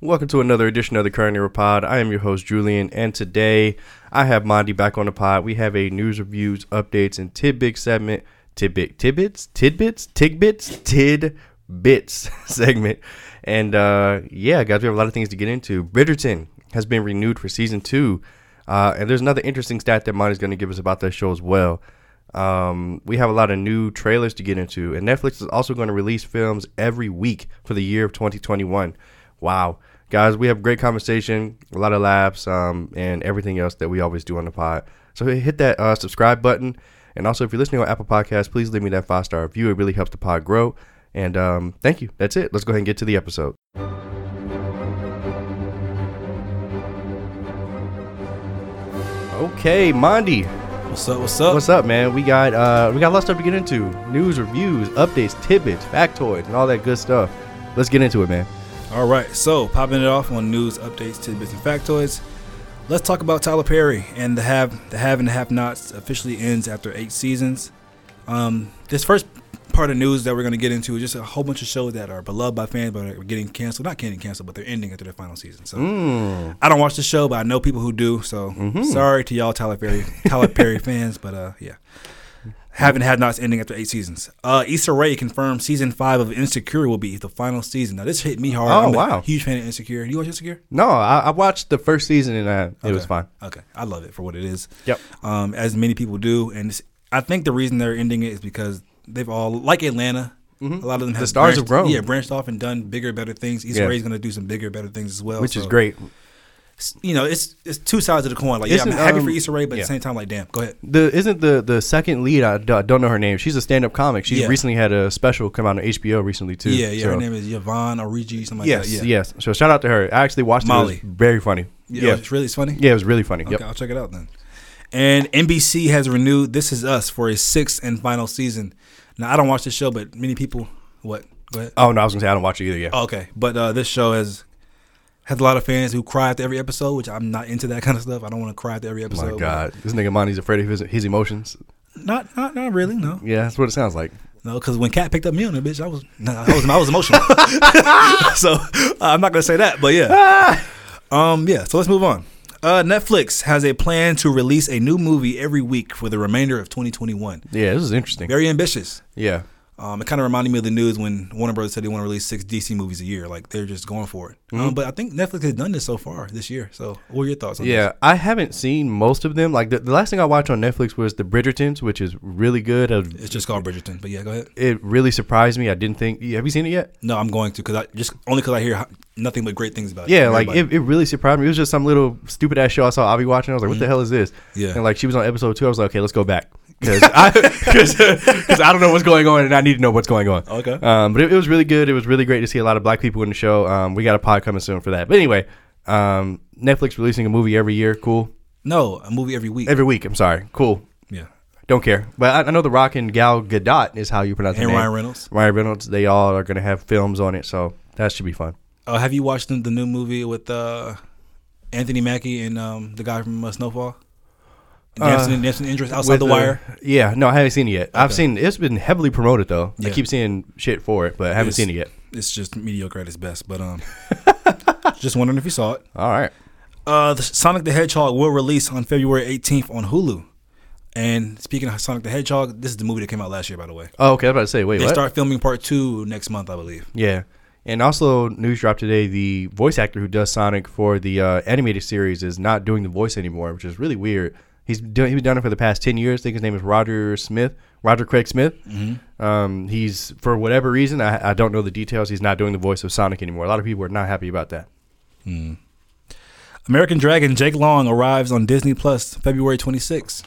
Welcome to another edition of the Current Era Pod. I am your host Julian, and today I have Mondi back on the pod. We have a news reviews, updates, and tidbit segment. Tidbit, tidbits, tidbits, tidbits, tidbits segment. And uh, yeah, guys, we have a lot of things to get into. Bridgerton has been renewed for season two, uh, and there's another interesting stat that Mondi's going to give us about that show as well. Um, we have a lot of new trailers to get into, and Netflix is also going to release films every week for the year of 2021. Wow. Guys, we have great conversation, a lot of laughs, um, and everything else that we always do on the pod. So hit that uh, subscribe button. And also, if you're listening on Apple Podcasts, please leave me that five star review. It really helps the pod grow. And um, thank you. That's it. Let's go ahead and get to the episode. Okay, Mondi. What's up? What's up? What's up, man? We got uh, we got a lot of stuff to get into: news, reviews, updates, tidbits, factoids, and all that good stuff. Let's get into it, man. All right, so popping it off on news, updates, tidbits, and factoids. Let's talk about Tyler Perry and the have the have and the have nots officially ends after eight seasons. Um, this first part of news that we're going to get into is just a whole bunch of shows that are beloved by fans but are getting canceled. Not getting canceled, but they're ending after their final season. So Mm. I don't watch the show, but I know people who do. So Mhm. sorry to y'all Tyler Perry Tyler Perry fans, but uh, yeah. Haven't had nots ending after eight seasons. Uh, Issa Rae confirmed season five of Insecure will be the final season. Now this hit me hard. Oh, I'm wow. huge fan of Insecure. You watch Insecure? No, I, I watched the first season and uh, it was fine. Okay, I love it for what it is. Yep. Um, as many people do, and I think the reason they're ending it is because they've all like Atlanta. A lot of them have Mm-hmm. stars have grown. Yeah, branched off and done bigger, better things. Issa Yeah. Rae's going to do some bigger, better things as well, Which is great. You know, it's it's two sides of the coin. Like, yeah, Isn't, I'm happy for um, Issa Rae, but yeah. at the same time, like, damn, go ahead. The isn't the the second lead? I, d- don't know her name. She's a stand up comic. She Yeah. recently had a special come out on HBO recently too. yeah, yeah. So- Her name is Yvonne Orji, something like yes, that. Yeah, yes. So shout out to her. I actually watched Molly. it. It very funny. yeah. Yeah, It's really funny. yeah, it was really funny. Okay, Yep. I'll check it out then. And NBC has renewed This Is Us for a sixth and final season. Now, I don't watch this show, but many people. What? Go ahead. Oh no, I was gonna say I don't watch it either. Yeah. Oh, okay, but uh, this show has has a lot of fans who cry after every episode, which I'm not into that kind of stuff. I don't want to cry after every Oh episode. my god, this nigga Mondi's afraid of his, his emotions. Not, not, not really. No, Yeah, that's what it sounds like. no, because when Kat picked up me on the bitch, I was, nah, I was, I was emotional. so uh, I'm not gonna say that, but yeah, um, yeah. So let's move on. Uh, Netflix has a plan to release a new movie every week for the remainder of 2021. Yeah, this is interesting. Very ambitious. Yeah. Um, it kind of reminded me of the news when Warner Brothers said they want to release six DC movies a year. Like they're just going for it. Mm-hmm. Um, but I think Netflix has done this so far this year. So, what are your thoughts on Yeah, I haven't seen most of them. Like the, the last thing I watched on Netflix was The Bridgertons, which is really good. This? It's just called Bridgerton. But yeah, go ahead. It really surprised me. I didn't think. Have you seen it yet? No, I'm going to because I just only because I hear nothing but great things about it. Yeah, like it, it really surprised me. It was just some little stupid ass show I saw Avi watching. I was like, what the hell is this? Mm-hmm. Yeah. And like she was on episode two. I was like, okay, let's go back. Because I, cause, 'cause I don't know what's going on and I need to know what's going on. Okay. Um, but it, it was really good. It was really great to see a lot of black people in the show. Um, we got a pod coming soon for that. But anyway, um, Netflix releasing a movie every year. Cool. no, a movie every week. Every week. I'm sorry. Cool. yeah, Don't care. But I, I know The Rock and Gal Gadot is how you pronounce and her name. Ryan Reynolds. Ryan Reynolds. They all are going to have films on it. So that should be fun. Uh, have you watched the, the new movie with uh, Anthony Mackie and um, the guy from uh, Snowfall? Dancing, Damson Idris outside With the wire. Yeah, no, I haven't seen it yet. I've seen it's been heavily promoted though. I keep seeing shit for it, but I haven't It's- seen it yet. It's just mediocre at its best. But um, just wondering if you saw it. All right. Uh, the Sonic the Hedgehog will release on February 18th on Hulu. And speaking of Sonic the Hedgehog, this is the movie that came out last year, by the way. Oh, okay. I was about to say, wait, They what? start filming part two next month, I believe. yeah. And also, news dropped today: the voice actor who does Sonic for the uh, animated series is not doing the voice anymore, which is really weird. He's doing he's done it for the past ten years. I think his name is Roger Smith, Roger Craig Smith. Um, he's for whatever reason, I, I don't know the details. He's not doing the voice of Sonic anymore. A lot of people are not happy about that. American Dragon Jake Long arrives on Disney Plus February 26th.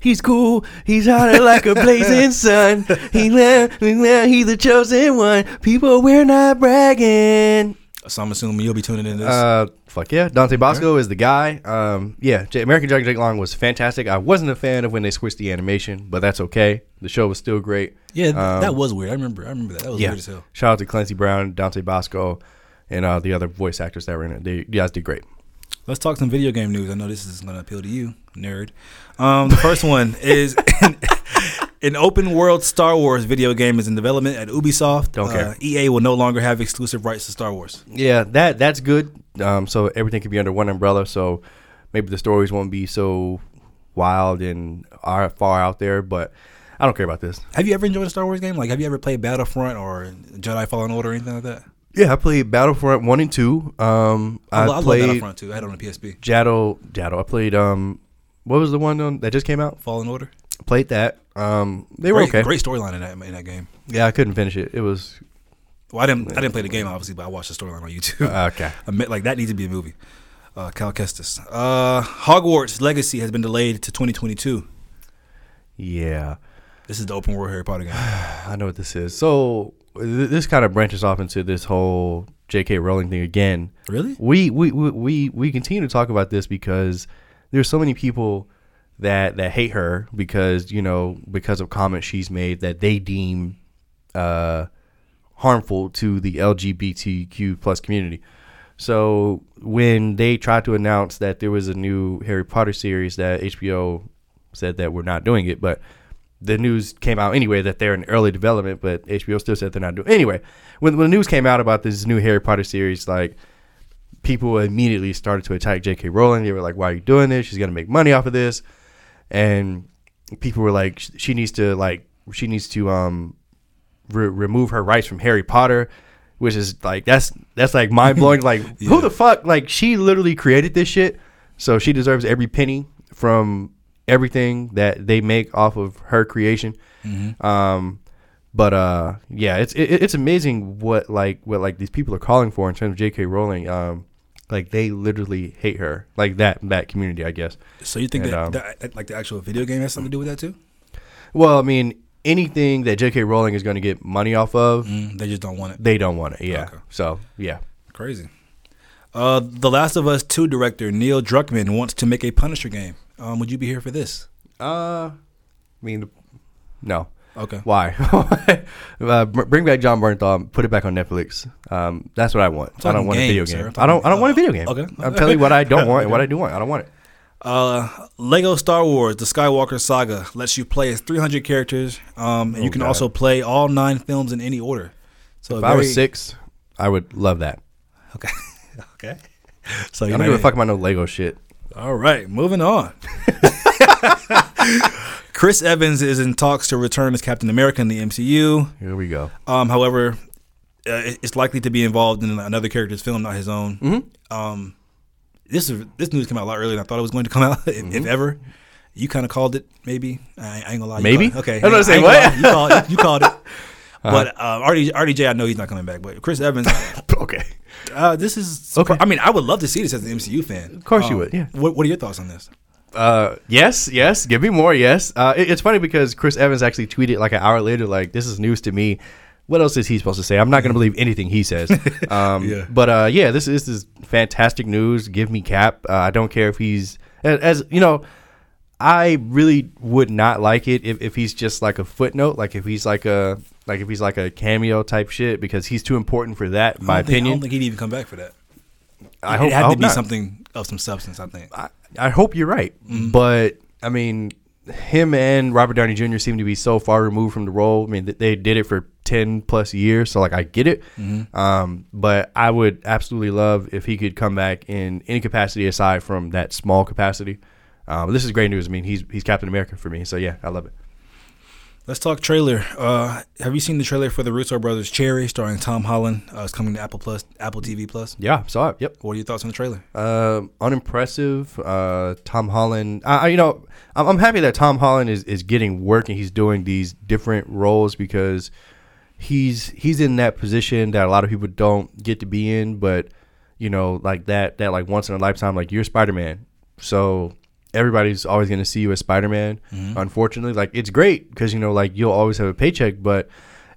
He's cool. He's hotter like a blazing sun. He he's the chosen one. People, we're not bragging. So I'm assuming you'll be tuning in to this. Uh, fuck yeah. Dante Basco is the guy. Um, yeah. J- American Dragon Jake Long was fantastic. I wasn't a fan of when they switched the animation, but that's okay. The show was still great. yeah, th- um, that was weird. I remember. I remember that. That was Yeah. weird as hell. Shout out to Clancy Brown, Dante Basco, and uh, the other voice actors that were in it. They you guys did great. Let's talk some video game news. I know this is going to appeal to you, nerd. Um, the first one is An open world Star Wars video game is in development at Ubisoft. Don't care. Uh, EA will no longer have exclusive rights to Star Wars. Yeah, that that's good. Um, so everything can be under one umbrella. So maybe the stories won't be so wild and are far out there. But I don't care about this. Have you ever enjoyed a Star Wars game? Like, have you ever played Battlefront or Jedi Fallen Order or anything like that? Yeah, I played Battlefront one and two. Um, I, I, I love played Battlefront too. I had it on the PSP. Jado. Jado. I played um, what was the one on, that just came out? Fallen Order. Played that. Um, they were Great, okay. great storyline in that in that game. Yeah, I couldn't finish it. It was Well, I didn't I didn't play the game obviously, but I watched the storyline on YouTube. uh, okay. I meant, like that needs to be a movie. Uh, Cal Kestis. Uh, Hogwarts Legacy has been delayed to 2022. Yeah. This is the open world Harry Potter game. I know what this is. So th- this kind of branches off into this whole J.K. Rowling thing again. Really? We we, we we we continue to talk about this because there's so many people that that hate her because you know because of comments she's made that they deem uh, harmful to the LGBTQ plus community. So when they tried to announce that there was a new Harry Potter series that HBO said that we're not doing it, but the news came out anyway that they're in early development, but HBO still said they're not doing. It. Anyway, when when the news came out about this new Harry Potter series, like people immediately started to attack J.K. Rowling. They were like, "Why are you doing this? She's gonna make money off of this," and people were like, "She needs to like she needs to um re- remove her rights from Harry Potter." Which is like that's that's like mind blowing. Like Yeah. who the fuck? Like she literally created this shit, so she deserves every penny from everything that they make off of her creation. Um, but uh, yeah, it's it, it's amazing what like what like these people are calling for in terms of J.K. Rowling. Um, like they literally hate her, like that that community, I guess. So you think And, that, um, that like the actual video game has something to do with that too? Well, I mean, anything that J.K. Rowling is going to get money off of, Mm, they just don't want it. they don't want it. Yeah. Okay. So yeah. Crazy. Uh, the Last of Us 2 director Neil Druckmann wants to make a Punisher game. Um, would you be here for this? Uh, I mean, no. Okay. Why? uh, bring back Jon Bernthal. Put it back on Netflix. Um, that's what I want. I don't want a video games, sir. game. I'm don't. I don't talking- want a video game. okay. I'm telling you what I don't want and what I do want. I don't want it. Uh, Lego Star Wars: The Skywalker Saga lets you play as 300 characters, um, and you Oh, can God. also play all nine films in any order. So If I was six, I would love that. okay, okay. So I you don't know, give a fuck about no Lego shit. All right, moving on. Chris Evans is in talks to return as Captain America in the MCU. Here we go. Um, however, uh, it's likely to be involved in another character's film, not his own. Mm-hmm. Um, this is this news came out a lot earlier than I thought it was going to come out, if, if ever. You kind of called it, maybe. I, I ain't gonna lie. Mm-hmm. Maybe? called. Okay. I'm gonna say, ain't what? You called it. You called it. But uh, RD, RDJ, I know he's not coming back. But Chris Evans, okay. uh, this is. Okay. I mean, I would love to see this as an MCU fan. Of course you would, yeah. What, what are your thoughts on this? Uh, yes, yes. Give me more. Yes. Uh, it- it's funny because Chris Evans actually tweeted like an hour later, like, "This is news to me." What else is he supposed to say? I'm not going to believe anything he says. Um, Yeah. But uh, yeah, this is this is fantastic news. Give me Cap. Uh, I don't care if he's as, as you know. I really would not like it if, if he's just like a footnote, like if he's like a like if he's like a cameo type shit, because he's too important for that. In my I think, I don't think he'd even come back for that. I it hope, had I to be not. something of some substance. I think. I, I hope you're right, Mm-hmm. but I mean, him and Robert Downey Jr. seem to be so far removed from the role. I mean, they did it for ten plus years, so like I get it. Mm-hmm. Um, but I would absolutely love if he could come back in any capacity aside from that small capacity. Um, this is great news. I mean, he's he's Captain America for me, so yeah, I love it. Let's talk trailer. Uh, have you seen the trailer for the Russo brothers Cherry, starring Tom Holland? Uh, it's coming to Apple Plus, Apple TV Plus. Yeah, saw it. Yep. What are your thoughts on the trailer? Um, unimpressive. Uh, Tom Holland. I, I- you know, I'm, I'm happy that Tom Holland is, is getting work and he's doing these different roles because he's he's in that position that a lot of people don't get to be in. But you know, like that that like once in a lifetime. Like you're Spider Man, so everybody's always going to see you as Spider Man. Unfortunately, like it's great because you know, like you'll always have a paycheck, but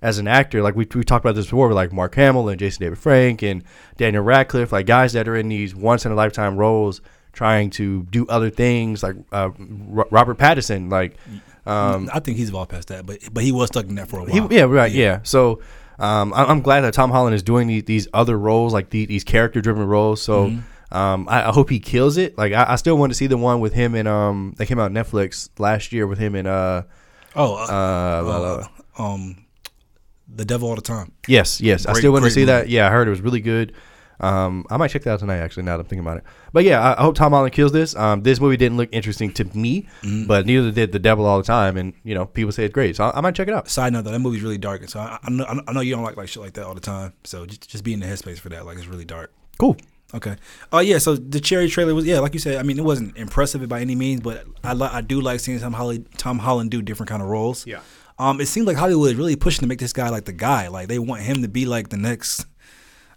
as an actor, like we we talked about this before, with like Mark Hamill and Jason David Frank and Daniel Radcliffe, like guys that are in these once in a lifetime roles, trying to do other things, like uh, Ro- Robert Pattinson, like um, I think he's evolved past that, but but he was stuck in that for a he, while. yeah, right, yeah. So um, I- I'm glad that Tom Holland is doing these, these other roles, like the, these character driven roles. So Mm-hmm. Um, I, I hope he kills it. Like I, I still want to see the one with him and um that came out on Netflix last year with him and uh Oh, uh, Uh, blah, blah, blah. um, the devil all the time. Yes, yes. I still want to great see that. Yeah, I heard it was really good. Um, I might check that out tonight. Actually, now that I'm thinking about it. But yeah, I, I hope Tom Holland kills this. Um, this movie didn't look interesting to me, Mm-hmm. but neither did The Devil All the Time, and you know people say it's great, so I, I might check it out. Side note though, that movie's really dark, and so I, I know I know you don't like like shit like that all the time. So just just be in the headspace for that. Like it's really dark. Cool. Okay. Oh yeah. So the cherry trailer was yeah, like you said. I mean, it wasn't impressive by any means, but I li- I do like seeing Tom Holland Tom Holland do different kind of roles. Yeah. Um, it seems like Hollywood is really pushing to make this guy like the guy. Like they want him to be like the next.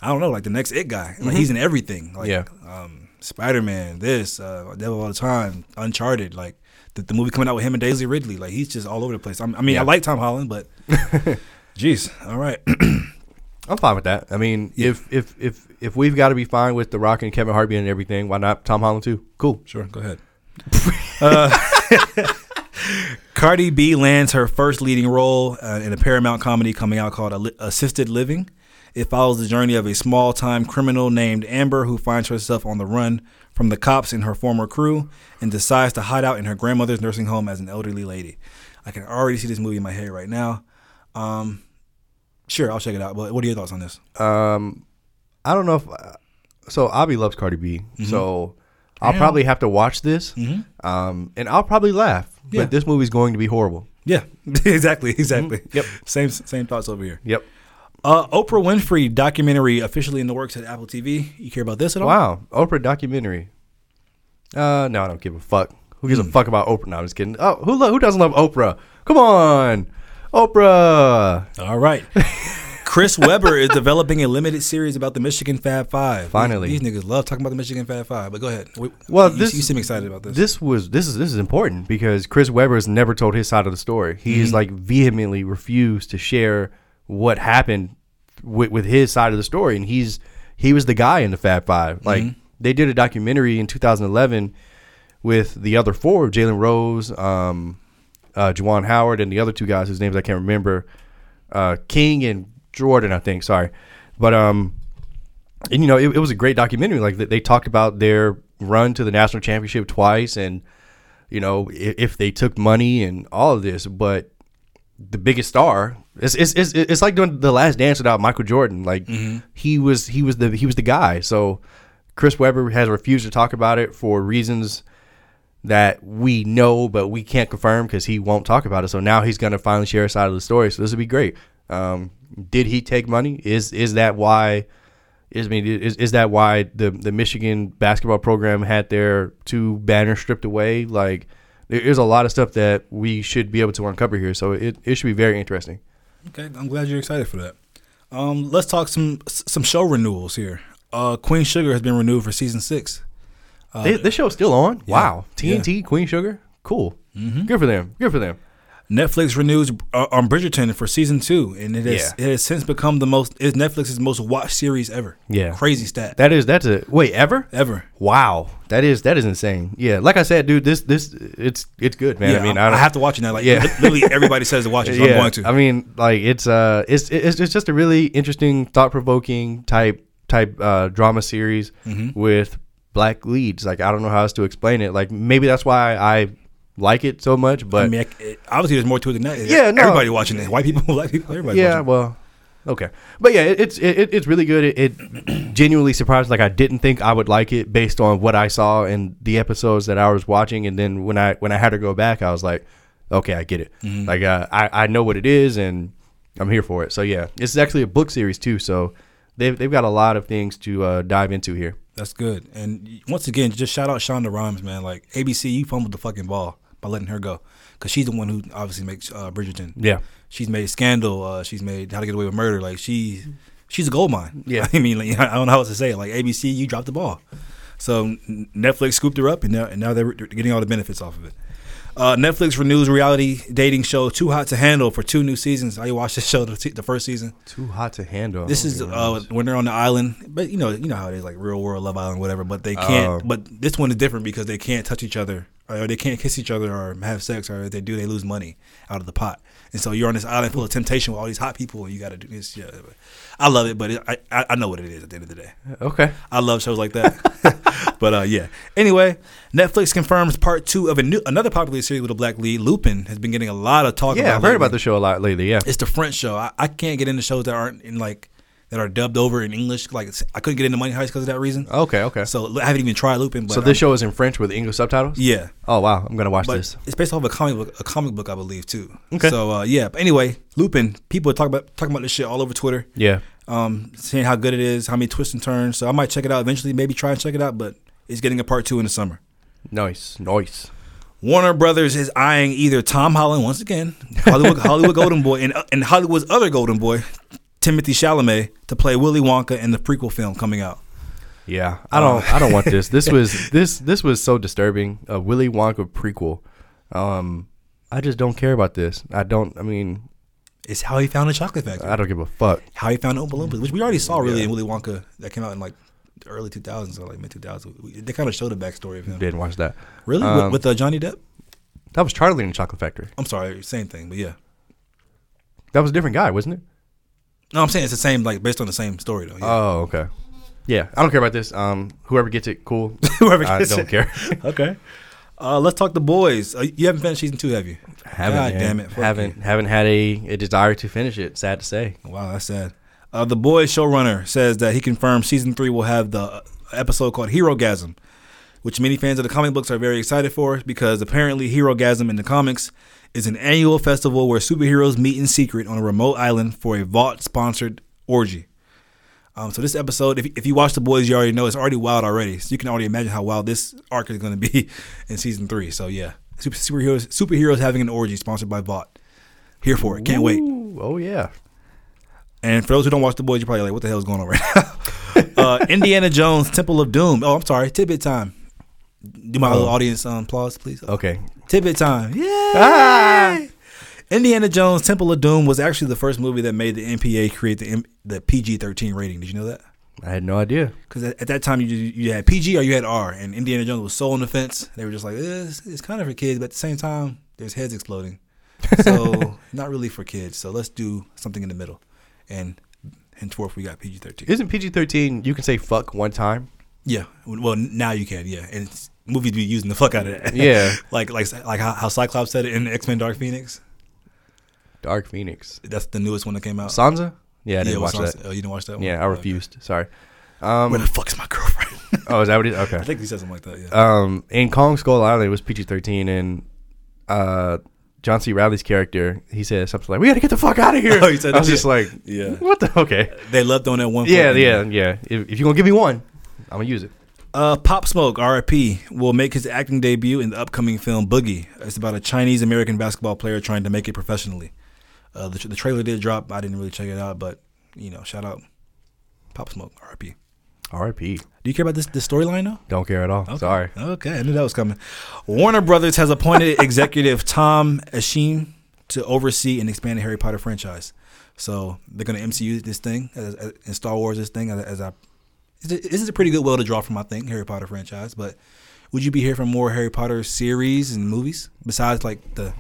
I don't know, like the next it guy. Like he's in everything. Like, Mm-hmm. Yeah. Um, Spider Man, this, uh, Devil All the Time, Uncharted, like the, the movie coming out with him and Daisy Ridley. Like he's just all over the place. I'm, I mean, Yeah. I like Tom Holland, but jeez, all right. I'm fine with that. I mean, if if if if we've got to be fine with The Rock and Kevin Hart being and everything, why not Tom Holland too? Cool. Sure, go ahead. uh, Cardi B lands her first leading role uh, in a Paramount comedy coming out called Assisted Living. It follows the journey of a small time criminal named Amber who finds herself on the run from the cops and her former crew and decides to hide out in her grandmother's nursing home as an elderly lady. I can already see this movie in my head right now. Um, sure, I'll check it out. But what are your thoughts on this? Um, I don't know if so. Abby loves Cardi B, so I'll Damn. probably have to watch this. Um, and I'll probably laugh. Yeah. But this movie's going to be horrible. Yeah, exactly, exactly. Yep. Same same thoughts over here. Yep. Uh, Oprah Winfrey documentary officially in the works at Apple TV. You care about this at all? Wow, Oprah documentary. Uh, no, I don't give a fuck. Who gives a fuck about Oprah? No, I'm just kidding. Oh, who lo- who doesn't love Oprah? Come on, Oprah. All right. Chris Webber is developing a limited series about the Michigan Fab Five. Finally. these, these niggas love talking about the Michigan Fab Five. But go ahead. We- Well, you, this you seem excited about this. This was this is this is important because Chris Webber has never told his side of the story. He's Mm-hmm. like vehemently refused to share what happened with, with his side of the story, and he's he was the guy in the Fab Five. Like Mm-hmm. they did a documentary in 2011 with the other four, Jalen Rose, um, uh, Juwan Howard, and the other two guys whose names I can't remember, uh, King and Jordan, I think. Sorry, but um, and you know it, it was a great documentary. Like they, they talked about their run to the national championship twice, and you know if, if they took money and all of this, but the biggest star. It's, it's, it's, it's like doing the last dance without Michael Jordan. Like he was he was the he was the guy. So Chris Webber has refused to talk about it for reasons that we know, but we can't confirm because he won't talk about it. So now he's gonna finally share a side of the story. So this would be great. Um, did he take money? Is is that why? Is I mean is, is that why the the Michigan basketball program had their two banners stripped away? Like there is a lot of stuff that we should be able to uncover here. So it, it should be very interesting. okay, I'm glad you're excited for that. Um, let's talk some some show renewals here. Uh, Queen Sugar has been renewed for season six. They, this show's still on. yeah, Wow, TNT Queen Sugar, cool. Good for them. Good for them. Netflix renews uh, on Bridgerton for season two, and it has Yeah. it has since become the most is Netflix's most watched series ever. Yeah. crazy stat That is that's a wait ever. ever. Wow, that is that is insane. Yeah, like I said, dude, this this it's it's good, man. Yeah, I mean, I, don't- have to watch it now. Like, Yeah. literally everybody says to watch it, so I'm going to. I mean, like it's uh, it's it's it's just a really interesting, thought provoking type type uh drama series Mm-hmm. with black leads. Like I don't know how else to explain it. Like maybe that's why I like it so much. But I mean, I- it, obviously, there's more to it than that. Yeah, no. everybody watching it. White people, black people, everybody. yeah, well, okay, but yeah, it, it's it, it's really good. It, it genuinely surprised. Like I didn't think I would like it based on what I saw in the episodes that I was watching, and then when I when I had to go back, I was like, okay, I get it. Mm-hmm. Like uh, I I know what it is, and I'm here for it. So yeah, it's actually a book series too. So they've they've got a lot of things to uh, dive into here. That's good. And once again, just shout out Shonda Rhimes, man. Like ABC, you fumbled the fucking ball by letting her go, because she's the one who obviously makes uh, Bridgerton. Yeah. She's made Scandal. Uh, she's made How to Get Away with Murder. Like she, she's a gold mine. Yeah. I mean, like, I don't know how else to say it. Like ABC, you dropped the ball. So Netflix scooped her up, and now, and now they're they're getting all the benefits off of it. Uh, Netflix renews reality dating show Too Hot to Handle for two new seasons. I watched this show the, the first season. Too hot to handle. This is uh, when they're on the island, but you know, you know how it is, like real world Love Island, whatever. But they can't. Oh. but this one is different because they can't touch each other, or they can't kiss each other, or have sex, or if they do, they lose money out of the pot. And so you're on this island full of temptation with all these hot people, and you got to do this. Yeah, I love it, but it, I I know what it is at the end of the day. okay. I love shows like that. but uh, yeah. Anyway, Netflix confirms part two of a new another popular series with a black lead. Lupin has been getting a lot of talk. Yeah, I've heard lately. about the show a lot lately. Yeah. It's the French show. I, I can't get into shows that aren't in like that are dubbed over in English. Like I couldn't get into Money Heist because of that reason. Okay, okay. So I haven't even tried Lupin. But So this show is in French with English subtitles. yeah. Oh wow, I'm gonna watch But this. it's based off of a comic book, a comic book, I believe, too. Okay. So uh, yeah. But anyway, Lupin. People are talking about talking about this shit all over Twitter, Yeah. um, saying how good it is, how many twists and turns. So I might check it out eventually. Maybe try and check it out. But it's getting a part two in the summer. Nice, nice. Warner Brothers is eyeing either Tom Holland once again, Hollywood Hollywood Golden Boy, and and Hollywood's other Golden Boy, Timothée Chalamet, to play Willy Wonka in the prequel film coming out. Yeah, I don't. I don't want this. This was this this was so disturbing. A Willy Wonka prequel. Um, I just don't care about this. I don't. I mean, It's how he found the chocolate factory, I don't give a fuck. how he found Oompa Loompas, which we already saw really in Willy Wonka that came out in like the early 2000s or like mid 2000s. They kind of showed the backstory of him. Didn't watch that. Really, Um, with, with uh, Johnny Depp? That was Charlie in the Chocolate Factory. I'm sorry, same thing, but yeah. That was a different guy, wasn't it? No, I'm saying it's the same, like based on the same story though. Yeah. Oh, okay. Yeah, I don't care about this. Um, whoever gets it, cool. Whoever gets it. I don't it. care. okay. Uh, let's talk the boys. Uh, you haven't finished season two, have you? haven't, God man. damn it! Haven't you. haven't had a, a desire to finish it. Sad to say. Wow, that's sad. Uh, the boys showrunner says that he confirms season three will have the episode called Herogasm, which many fans of the comic books are very excited for because apparently Herogasm in the comics is an annual festival where superheroes meet in secret on a remote island for a Vought sponsored orgy. Um, so this episode, if, if you watch the boys, you already know it's already wild already. So you can already imagine how wild this arc is going to be in season three. So yeah, Super, superheroes superheroes having an orgy sponsored by Vought. Here for it. Can't wait. Oh yeah. And for those who don't watch the boys, you're probably like, "What the hell is going on right now?" uh, Indiana Jones, Temple of Doom. Oh, I'm sorry, tidbit time. Do my little Oh. audience um, applause, please. Okay. Tidbit time. Yay! Ah! Indiana Jones, Temple of Doom was actually the first movie that made the MPA create the M- the PG-13 rating. Did you know that? I had no idea. Because at, at that time you you had PG or you had R, and Indiana Jones was so on the fence. They were just like, eh, it's, it's kind of for kids, but at the same time, there's heads exploding, so not really for kids. So let's do something in the middle, and henceforth we got PG-13. Isn't PG thirteen? You can say fuck one time. Yeah. Well, now you can. Yeah, and it's, movies be using the fuck out of that. Yeah. like like like how, how Cyclops said it in X Men Dark Phoenix. Dark Phoenix. That's the newest one that came out. Sansa. Yeah, I didn't watch what's that. Oh, you didn't watch that one? Yeah, I Okay. refused. Sorry. Where Um, the fuck is my girlfriend? oh, is that what it is? Okay. I think he said something like that. Yeah. Um, in Kong Skull Island, it was PG thirteen, and uh, John C. Reilly's character, he said something like, "We got to get the fuck out of here." Oh, he said I was just like, yeah. "What the?" Okay. They left on that one. Yeah, yeah, yeah. If, if you're gonna give me one, I'm gonna use it. Uh, Pop Smoke, RIP, will make his acting debut in the upcoming film Boogie. It's about a Chinese American basketball player trying to make it professionally. Uh, the, the trailer did drop. I didn't really check it out, but you know, shout out Pop Smoke, RIP. R.I.P. Do you care about this this storyline though? Don't care at all. Okay. Sorry. Okay, I knew that was coming. Warner Brothers has appointed executive Tom Ascheim to oversee and expand the Harry Potter franchise. So they're going to MCU this thing as, as, and Star Wars this thing as, as I. This is a pretty good well to draw from, I think, Harry Potter franchise. But would you be here for more Harry Potter series and movies besides like the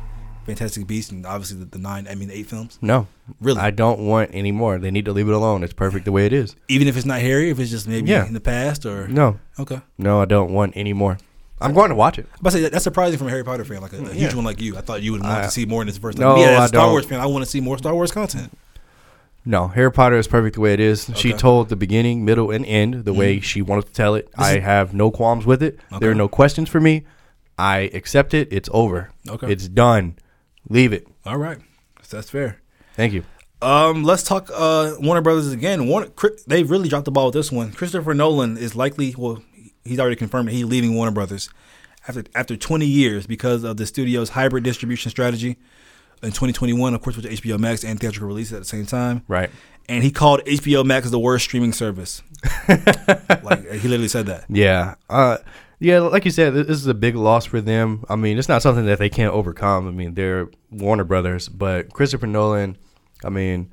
Fantastic Beasts and obviously the, the nine, I mean, the eight films? No, Really? I don't want any more. They need to leave it alone. It's perfect the way it is. Even if it's not Harry, if it's just maybe Yeah. in the past or No, okay. no, I don't want any more. I'm going to watch it. But I say that, that's surprising from a Harry Potter fan, like a, a huge one like you. I thought you would want I- to see more in this first. No, me as a I Star don't. Wars fan, I want to see more Star Wars content. No, Harry Potter is perfect the way it is. She told the beginning, middle, and end the way she wanted to tell it. I have no qualms with it. There are no questions for me. I accept it. It's over. Okay. It's done. Leave it. All right, that's fair. Thank you. Um, let's talk uh, Warner Brothers again. Warner, they really dropped the ball with this one. Christopher Nolan is likely. Well, he's already confirmed that he's leaving Warner Brothers after after 20 years because of the studio's hybrid distribution strategy. In 2021, of course, with HBO Max and theatrical release at the same time. Right. And he called HBO Max the worst streaming service. like he literally said that. Yeah. Uh, yeah, like you said, this is a big loss for them. I mean, it's not something that they can't overcome. I mean, they're Warner Brothers, but Christopher Nolan, I mean,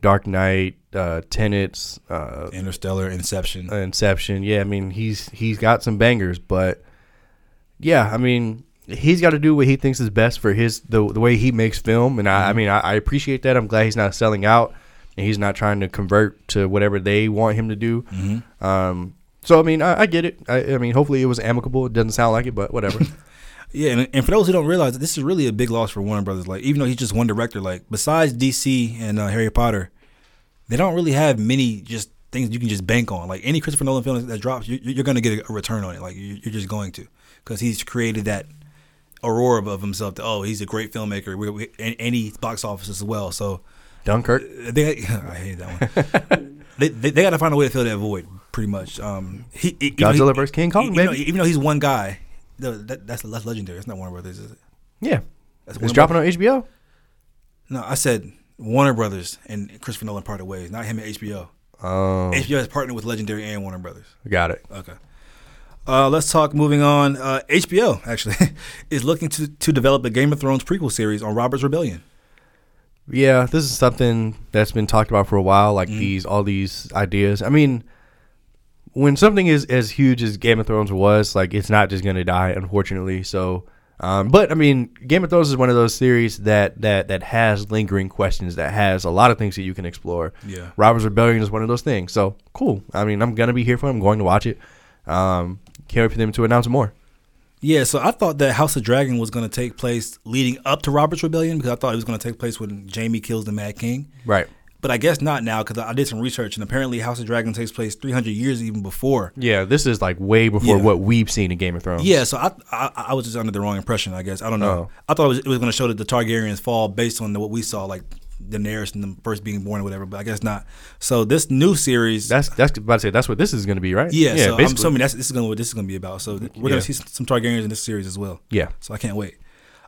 Dark Knight, uh, Tenets, uh, Interstellar, Inception. Inception. Yeah, I mean, he's he's got some bangers, but yeah, I mean, he's got to do what he thinks is best for his the the way he makes film, and I, I mean, I, I appreciate that. I'm glad he's not selling out and he's not trying to convert to whatever they want him to do. Mm-hmm. Um, So I mean, I, I get it. I, I mean, hopefully it was amicable. It doesn't sound like it, but whatever. Yeah, and, and for those who don't realize, this is really a big loss for Warner Brothers. Like, even though he's just one director, like besides DC and uh, Harry Potter, they don't really have many just things you can just bank on. Like any Christopher Nolan film that drops, you, you're going to get a return on it. Like you're just going to, because he's created that aurora of himself. That, oh, he's a great filmmaker. We, we, and, and he's box office as well. So Dunkirk. they, I hate that one. they, they, they got to find a way to fill that void, pretty much. Um, he, he- Godzilla he- vs. King Kong, even though- even though he's one guy, that, that's that's legendary. It's not Warner Brothers, is it? Yeah, That's it's dropping on HBO. No, I said Warner Brothers and Christopher Nolan parted ways, not him and HBO. Oh, HBO has partnered with Legendary and Warner Brothers. got it. Okay. Uh, let's talk. Moving on. Uh, HBO actually is looking to to develop a Game of Thrones prequel series on Robert's Rebellion. Yeah, this is something that's been talked about for a while. Like Mm-hmm. these, all these ideas. I mean, when something is as huge as Game of Thrones was, like it's not just gonna die, unfortunately. So, um, but I mean, Game of Thrones is one of those series that that that has lingering questions, that has a lot of things that you can explore. Yeah. Robert's Rebellion is one of those things. So cool. I mean, I'm gonna be here for it. I'm going to watch it. Um, can't wait for them to announce more. Yeah, so I thought that House of Dragon was going to take place leading up to Robert's Rebellion because I thought it was going to take place when Jaime kills the Mad King. Right. But I guess not now because I did some research and apparently House of Dragon takes place 300 years even before. Yeah, this is like way before Yeah. what we've seen in Game of Thrones. Yeah, so I, I I was just under the wrong impression. I guess I don't know. Oh. I thought it was, it was going to show that the Targaryens fall based on the, what we saw, like Daenerys and them first being born or whatever. But I guess not. So this new series, That's that's about to say that's what this is going to be, right? yeah. yeah. so I'm basically. assuming that's this is going to what this is going to be about. So th- we're Yeah. going to see some, Targaryens in this series as well. Yeah. So I can't wait.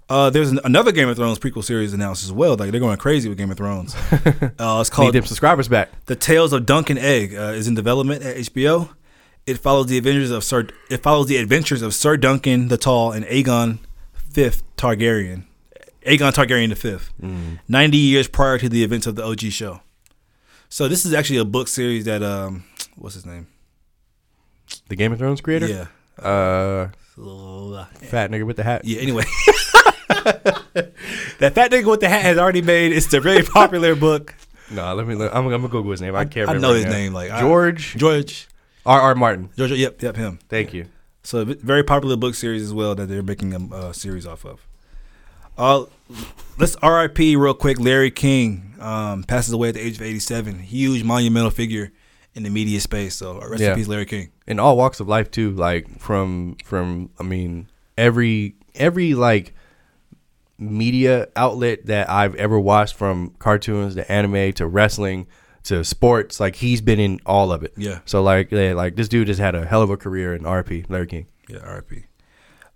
Uh, there's an, another Game of Thrones prequel series announced as well. Like they're going crazy with Game of Thrones. uh, it's Need called them subscribers back. The Tales of Dunk and Egg uh, is in development at HBO. It follows the adventures of Sir. It follows the adventures of Sir Duncan the Tall and Aegon Fifth Targaryen. Aegon Targaryen the Fifth, ninety years prior to the events of the OG show. So this is actually a book series that um, what's his name? The Game of Thrones creator. Yeah. Uh, fat nigga with the hat. Yeah. Anyway, that fat nigga with the hat has already made. It's a very popular book. No, let me. Look. I'm, I'm gonna Google his name. I can't. I know his now. name, like, I- George George. R. R. Martin. George. Yep. Yep. Him. Thank you. So very popular book series as well that they're making a uh, series off of. Uh, let's RIP real quick. Larry King um, passes away at the age of 87. Huge monumental figure in the media space. So rest Yeah. in peace, Larry King. In all walks of life too. Like from from. I mean, every every like media outlet that I've ever watched, from cartoons to anime to wrestling to sports, like he's been in all of it. Yeah. So like, yeah, like this dude has had a hell of a career in RP. Larry King. Yeah, RIP.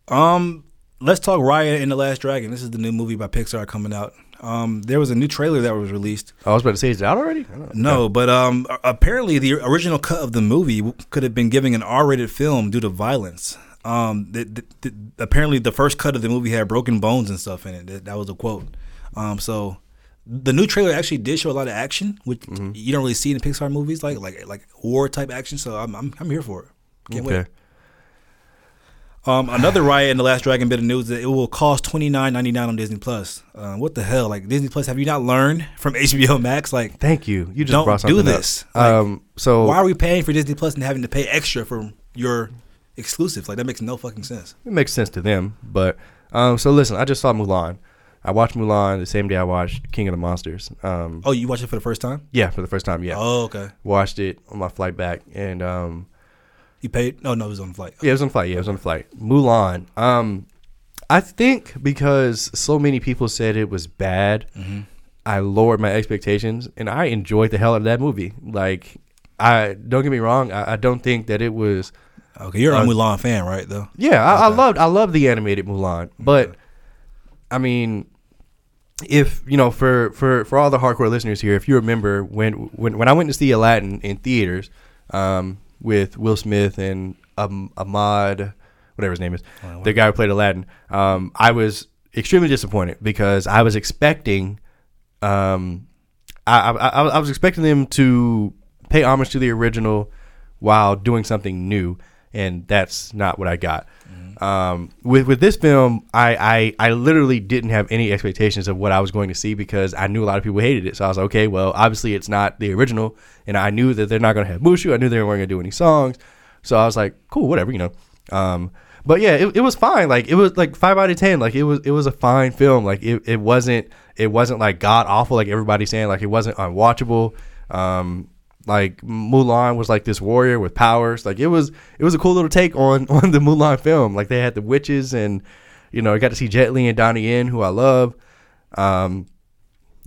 Um, let's talk Raya and the Last Dragon. This is the new movie by Pixar coming out. Um, there was a new trailer that was released. I was about to say, is it out already? No, but um, apparently the original cut of the movie could have been giving an R-rated film due to violence. Um, the, the, the, apparently the first cut of the movie had broken bones and stuff in it. That, that was a quote. Um, so the new trailer actually did show a lot of action, which Mm-hmm. you don't really see in Pixar movies, like like like war type action. So I'm I'm, I'm here for it. Can't wait. Um, another Raya and the Last Dragon bit of news that it will cost twenty nine ninety nine on Disney Plus. Uh, what the hell? Like Disney Plus, have you not learned from HBO Max? Like, Thank you. You just Don't brought do this. Like, um. So why are we paying for Disney Plus and having to pay extra for your exclusives? Like that makes no fucking sense. it makes sense to them, but um. So listen, I just saw Mulan. I watched Mulan the same day I watched King of the Monsters. Um. Oh, you watched it for the first time? Yeah, for the first time. Yeah. Oh, okay. Watched it on my flight back, and um. You paid? No, no, it was on the flight. Yeah, it was on flight. Yeah, it was on flight. Mulan. Um, I think because so many people said it was bad, Mm-hmm. I lowered my expectations, and I enjoyed the hell out of that movie. Like, I don't get me wrong. I, I don't think that it was. Okay, you're a Uh, Mulan fan, right? Though. Yeah, I, I loved. I loved the animated Mulan, but I mean, if you know, for for for all the hardcore listeners here, if you remember when when when I went to see Aladdin in theaters, um, with Will Smith and um, Ahmad, whatever his name is, the guy who played Aladdin, um, I was extremely disappointed because I was expecting, um, I I I was expecting them to pay homage to the original while doing something new, and that's not what I got. Um, with with this film, I, I I literally didn't have any expectations of what I was going to see because I knew a lot of people hated it. So I was like, okay, well, obviously it's not the original, and I knew that they're not going to have Mushu. I knew they weren't going to do any songs. So I was like, cool, whatever, you know. Um, but yeah, it, it was fine. Like it was like five out of ten. Like it was it was a fine film. Like it, it wasn't it wasn't like god awful like everybody's saying. Like it wasn't unwatchable. Um, like Mulan was like this warrior with powers. Like it was it was a cool little take on on the Mulan film. Like they had the witches and you know I got to see Jet Li and Donnie Yen who I love. Um,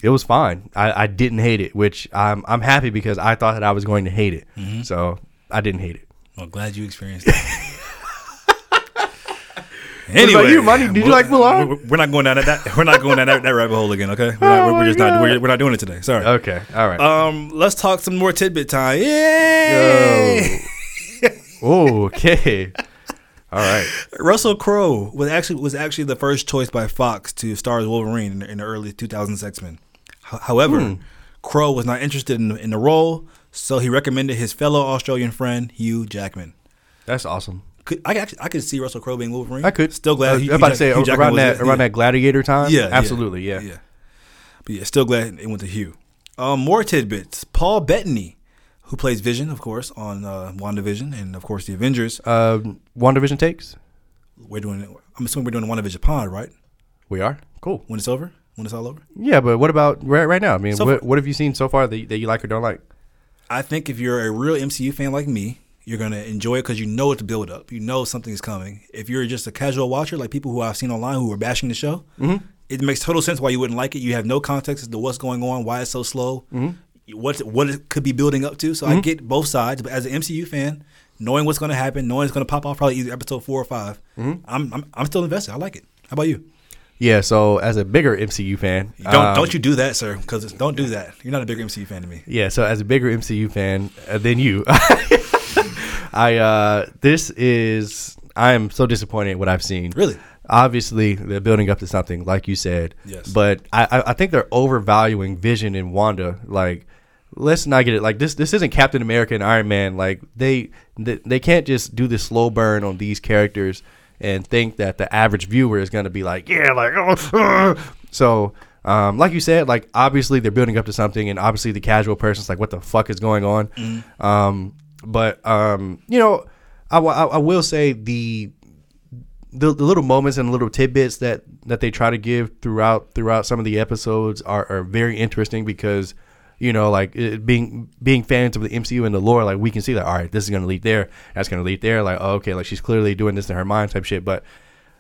it was fine. I, I didn't hate it, which I'm I'm happy because I thought that I was going to hate it. So I didn't hate it. Well, glad you experienced that. about you, Mondi? Did you like Mulan? We're, not going down that. We're not going down that, that rabbit hole again. Okay, we're, not, Oh we're, just not. We're, we're not doing it today. Sorry. Okay, all right. Um, let's talk some more tidbit time. Yay! Oh, okay. All right. Russell Crowe was actually was actually the first choice by Fox to star as Wolverine in, the- in the early 2000s X Men. however, Hmm. Crowe was not interested in, in the role, so he recommended his fellow Australian friend Hugh Jackman. That's awesome. Could, I actually I could see Russell Crowe being Wolverine. I could. still glad. I was Hugh- about to say Hugh around that around Yeah. that gladiator time. Yeah, yeah, absolutely. Yeah. yeah. But yeah, still glad it went to Hugh. Um, more tidbits. Paul Bettany, who plays Vision, of course, on uh, WandaVision and of course the Avengers. Um, WandaVision takes. We're doing. I'm assuming we're doing WandaVision Pod, right? We are cool. When it's over, when it's all over. Yeah, but what about right right now? I mean, So what, what have you seen so far that, that you like or don't like? I think if you're a real MCU fan like me, you're gonna enjoy it because you know it's build up. You know something is coming. If you're just a casual watcher, like people who I've seen online who are bashing the show, Mm-hmm. it makes total sense why you wouldn't like it. You have no context as to what's going on, why it's so slow, Mm-hmm. what what it could be building up to. So I get both sides. But as an MCU fan, knowing what's going to happen, knowing it's going to pop off probably either episode four or 5 Mm-hmm. I'm, I'm I'm still invested. I like it. How about you? Yeah. So as a bigger MCU fan, Don't um, don't you do that, sir? Because don't do that. You're not a bigger MCU fan than me. Yeah, so as a bigger MCU fan uh, than you, I uh this is I am so disappointed in what I've seen. Really? Obviously, they're building up to something, like you said. Yes. But I, I I think they're overvaluing Vision and Wanda. Like, let's not get it. Like this this isn't Captain America and Iron Man. Like they they, they can't just do this slow burn on these characters and think that the average viewer is gonna be like, yeah, like oh, uh." so. Um, like you said, like obviously they're building up to something, and obviously the casual person's like, "What the fuck is going on?" Um, but um, you know, I, I, I will say the, the the little moments and little tidbits that that they try to give throughout throughout some of the episodes are, are very interesting because you know like it, being being fans of the MCU and the lore like we can see that all right this is gonna lead there that's gonna lead there like oh, okay like she's clearly doing this in her mind type shit. But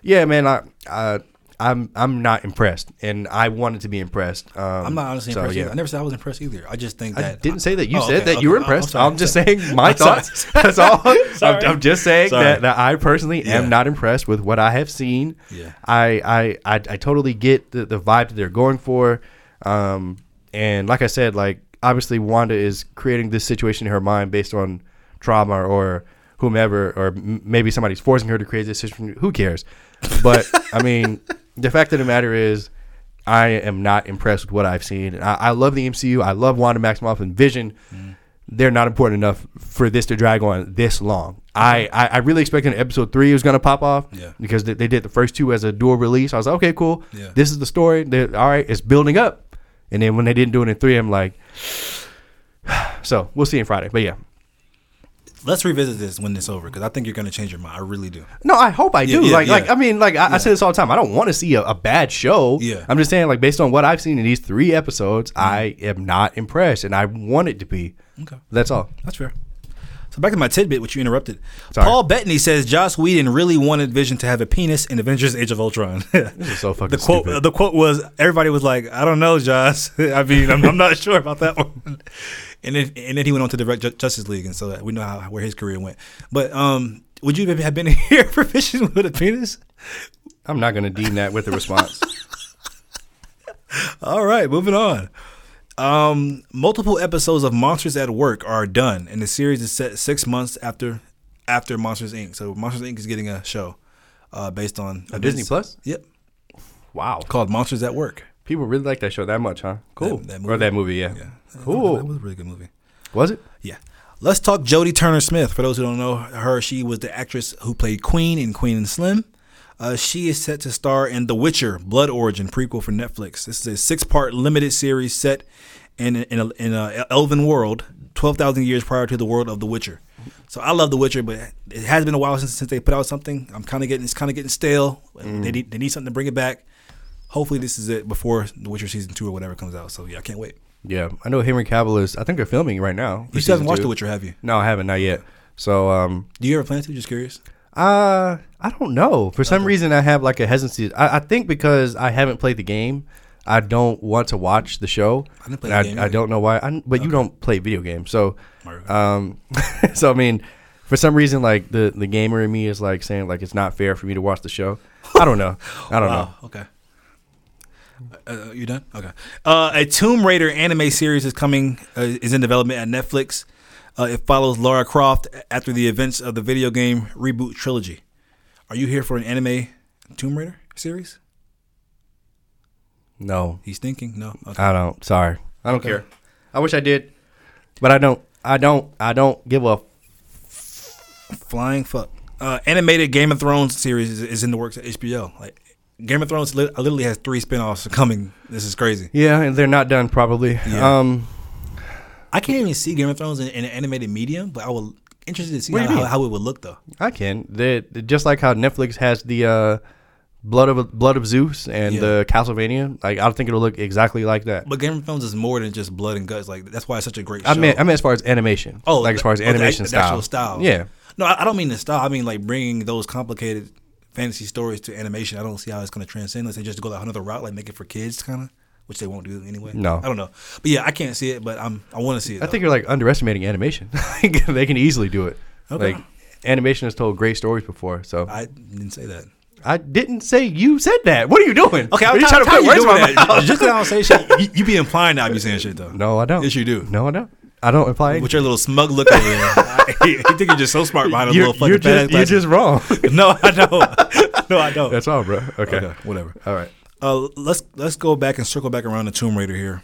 yeah man I, I I'm I'm not impressed and I wanted to be impressed um, I'm not honestly so, impressed. yeah. either. I never said I was impressed either. I just think that I didn't say that you Oh, said okay, that you were Oh, I'm impressed. sorry. I'm, just Sorry. saying my I'm sorry. thoughts. That's all. I'm, I'm just saying that, that I personally Yeah. am not impressed with what I have seen. Yeah. I, I, I, I totally get the, the vibe that they're going for. Um, and like I said, like obviously Wanda is creating this situation in her mind based on trauma or whomever, or m- maybe somebody's forcing her to create this situation. Who cares? But I mean, the fact of the matter is, I am not impressed with what I've seen. And I, I love the MCU. I love Wanda Maximoff and Vision. Mm. They're not important enough for this to drag on this long. I, I, I really expected episode three was going to pop off Yeah. because they, they did the first two as a dual release. I was like, okay, cool. Yeah. This is the story. They're, all right, it's building up. And then when they didn't do it in three, I'm like, so we'll see in Friday. But yeah, Let's revisit this when it's over because I think you're going to change your mind. I really do. No, I hope I do. Yeah, yeah, like, like. I mean, like I, I say this all the time. I don't want to see a, a bad show. Yeah. I'm just saying, like, based on what I've seen in these three episodes, Mm-hmm. I am not impressed, and I want it to be. Okay. That's all. That's fair. So back to my tidbit, which you interrupted. Sorry. Paul Bettany says Joss Whedon really wanted Vision to have a penis in Avengers: Age of Ultron. So fucking the quote, stupid. the quote was, everybody was like, "I don't know, Joss. I mean, I'm, I'm not sure about that one." And then, and then he went on to direct Ju- Justice League, and so that we know how where his career went. But um, would you have been here for Vision with a penis? I'm not going to deem that with a response. All right, moving on. Um, multiple episodes of Monsters at Work are done, and the series is set six months after after Monsters Inc. So Monsters Inc. is getting a show uh, based on A Disney Plus? Yep, Wow. called Monsters at Work. People really like that show that much, huh? Cool. That- that or movie? that movie, yeah. Yeah, Cool. That was a really good movie. Was it? Yeah. Let's talk Jodie Turner Smith. For those who don't know her, she was the actress who played Queen in Queen and Slim. Uh, she is set to star in The Witcher: Blood Origin prequel for Netflix. This is a six-part limited series set in in a, in a elven world, twelve thousand years prior to the world of The Witcher. So I love The Witcher, but it has been a while since since they put out something. I'm kind of getting it's kind of getting stale. Mm. They need they need something to bring it back. Hopefully, this is it before The Witcher season two or whatever comes out. So yeah, I can't wait. Yeah, I know Henry Cavill is. I think they're filming right now. You still haven't watched two. The Witcher, have you? No, I haven't. Not yet. So, um, Do you ever plan to? Just curious. uh, I don't know. For some reason, I have like a hesitancy. I, I think because I haven't played the game, I don't want to watch the show. I didn't play And the game I, I don't know why. I, but you don't play video games, so um, so I mean, for some reason, like the the gamer in me is like saying like it's not fair for me to watch the show. I don't know. I don't know. Okay. Uh, you done? Okay. Uh, a Tomb Raider anime series is coming. Uh, is in development at Netflix. Uh, it follows Lara Croft after the events of the video game reboot trilogy. Are you here for an anime Tomb Raider series? No, He's thinking. No. Okay. I don't. Sorry, I don't Okay. care. I wish I did, but I don't. I don't. I don't give a. Flying fuck. Uh, animated Game of Thrones series is, is in the works at HBO. Like Game of Thrones li- literally has three spinoffs coming. This is crazy. Yeah, and they're not done probably. Yeah. Um, I can't even see Game of Thrones in, in an animated medium, but I was interested to see how, how, how it would look though. I can. They just like how Netflix has the uh, blood of Blood of Zeus and Yeah. the Castlevania. Like I don't think it'll look exactly like that. But Game of Thrones is more than just blood and guts. Like that's why it's such a great show. I mean, I mean as far as animation. Oh, like as far as animation actual style. style. Yeah. no, I, I don't mean the style. I mean like bringing those complicated fantasy stories to animation. I don't see how it's going to transcend unless they just go that another route, like make it for kids, kind of, which they won't do anyway. No. I don't know. But yeah, I can't see it, but I'm I want to see it. I though. think you're like underestimating animation. They can easily do it. Okay. Like animation has told great stories before. So I didn't say that. I didn't say you said that. What are you doing? Okay, are I'm you trying, to put words in my that. mouth? Just because I don't say shit, you, you be implying that I be saying shit though. No, I don't. Yes, you do. No, I don't. I don't imply. With your little smug look over there, I, you think you're just so smart behind a you're, little fucking you're, just, you're just wrong. no, I don't. No, I don't. That's all, bro. Okay. okay, whatever. All right. Uh, let's let's go back and circle back around the Tomb Raider here.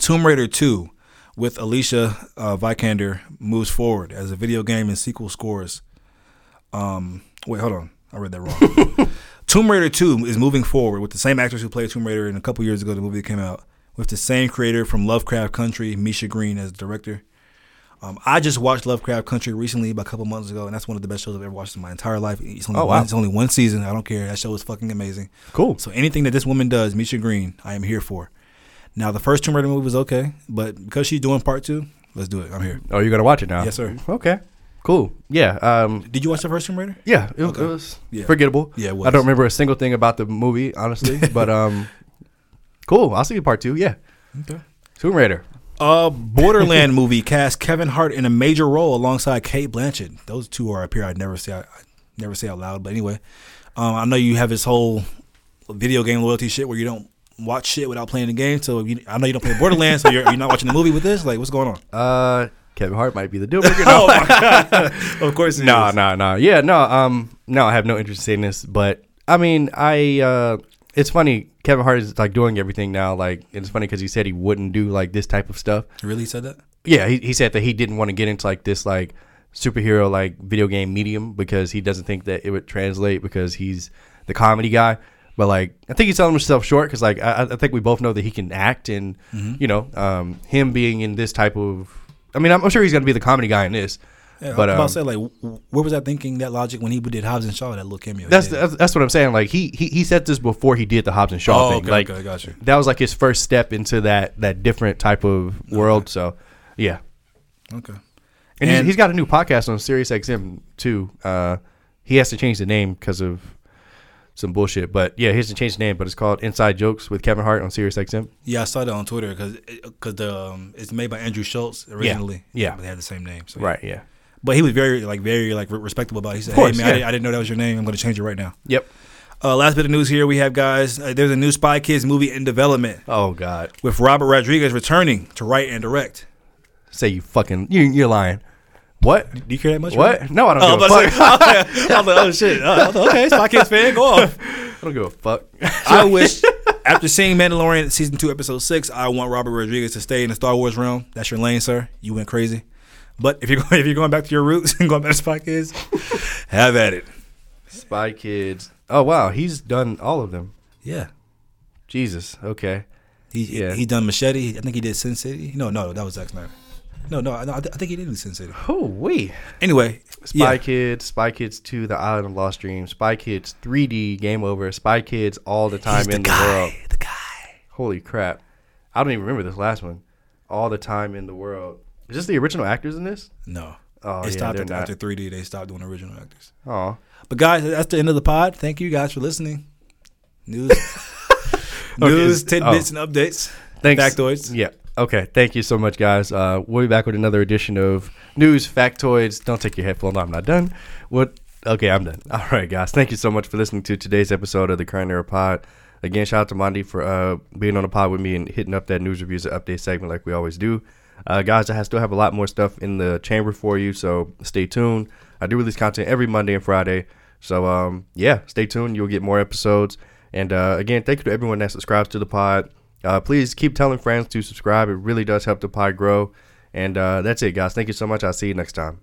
Tomb Raider Two, with Alicia uh, Vikander, moves forward as a video game and sequel scores. Um, wait, hold on, I read that wrong. Tomb Raider Two is moving forward with the same actors who played Tomb Raider in a couple years ago. The movie that came out with the same creator from Lovecraft Country, Misha Green, as director. Um, I just watched Lovecraft Country recently, about a couple months ago, and that's one of the best shows I've ever watched in my entire life. It's only, Oh, one, wow. it's only one season. I don't care. That show is fucking amazing. Cool. So anything that this woman does, Misha Green, I am here for. Now the first Tomb Raider movie was okay, but because she's doing part two, let's do it. I'm here. Oh, you're gonna watch it now? Yes, sir. Okay. Cool. Yeah. Um. Did you watch the first Tomb Raider? Yeah. It, Okay. it was Yeah. forgettable. Yeah, it I don't remember a single thing about the movie, honestly. but um. Cool. I'll see you part two. Yeah. Okay. Tomb Raider. Uh, Borderland movie cast Kevin Hart in a major role alongside Cate Blanchett. Those two are up here. I'd never say I, I'd never say out loud. But anyway, um, I know you have this whole video game loyalty shit where you don't watch shit without playing the game. So you, I know you don't play Borderlands, so you're, you're not watching the movie with this. Like, what's going on? Uh. Kevin Hart might be the deal breaker. Oh my god! of course, No, no, no. Yeah, no. Um, no, I have no interest in this. But I mean, I. uh It's funny. Kevin Hart is like doing everything now. Like it's funny because he said he wouldn't do like this type of stuff. Really said that? Yeah, he, he said that he didn't want to get into like this like superhero like video game medium because he doesn't think that it would translate because he's the comedy guy. But like, I think he's selling himself short because like I, I think we both know that he can act and you know um, him being in this type of. I mean, I'm, I'm sure he's gonna be the comedy guy in this. Yeah, but I'm um, about to say, like, where was that thinking, that logic when he did Hobbs and Shaw, that little cameo? That's, that's that's what I'm saying. Like he he, he said this before he did the Hobbs and Shaw Oh, thing. okay, like okay, got you. that was like his first step into that that different type of world. So yeah, Okay. and, he's, he's got a new podcast on Sirius XM too. Uh, he has to change the name because of some bullshit. But yeah, he has to change the name. But it's called Inside Jokes with Kevin Hart on Sirius XM. Yeah, I saw that on Twitter because because the um, it's made by Andrew Schulz originally. yeah. but they had the same name. So Right. Yeah. But he was very like very like re- respectable about. it. He said, course, "Hey man, I, yeah. didn't, I didn't know that was your name. I'm going to change it right now." Yep. Uh, last bit of news here we have guys. Uh, there's a new Spy Kids movie in development Oh God. with Robert Rodriguez returning to write and direct. Say you fucking you you're lying. What? Do you care that much? What? No, I don't Oh, give a I fuck. like, I was like, oh shit. Uh, I was like, okay, Spy Kids fan, go off. I don't give a fuck. I wish after seeing Mandalorian season two, episode six, I want Robert Rodriguez to stay in the Star Wars realm. That's your lane, sir. You went crazy. But if you're going, if you're going back to your roots and going back to Spy Kids, have at it. Spy Kids. Oh wow, he's done all of them. Yeah. Jesus. Okay. He Yeah. he done Machete. I think he did Sin City. No, no, that was Zack Snyder. No, no, I, I think he did do Sin City. Oh wait. Anyway, Spy yeah. Kids, Spy Kids 2, The Island of Lost Dreams, Spy Kids 3D, Game Over, Spy Kids All the Time He's in the, guy, World. The guy. Holy crap. I don't even remember this last one. All the Time in the World. Is this the original actors in this? No. Oh, yeah, stopped not. after 3D. They stopped doing original actors. Oh. But guys, that's the end of the pod. Thank you guys for listening. News, news, it's- tidbits, oh. and updates. Thanks. Factoids. Yeah. Okay. Thank you so much, guys. Uh, we'll be back with another edition of News Factoids. Don't take your headphones. I'm not done. What? Okay, I'm done. All right, guys. Thank you so much for listening to today's episode of the Current Era Pod. Again, shout out to Mondi for uh, being on the pod with me and hitting up that news reviews and update segment like we always do. Uh, guys, I still have a lot more stuff in the chamber for you, so stay tuned. I do release content every Monday and Friday. So, um, yeah, stay tuned. You'll get more episodes. And uh, again, thank you to everyone that subscribes to the pod. Uh, please keep telling friends to subscribe. It really does help the pod grow. And uh, that's it, guys. Thank you so much. I'll see you next time.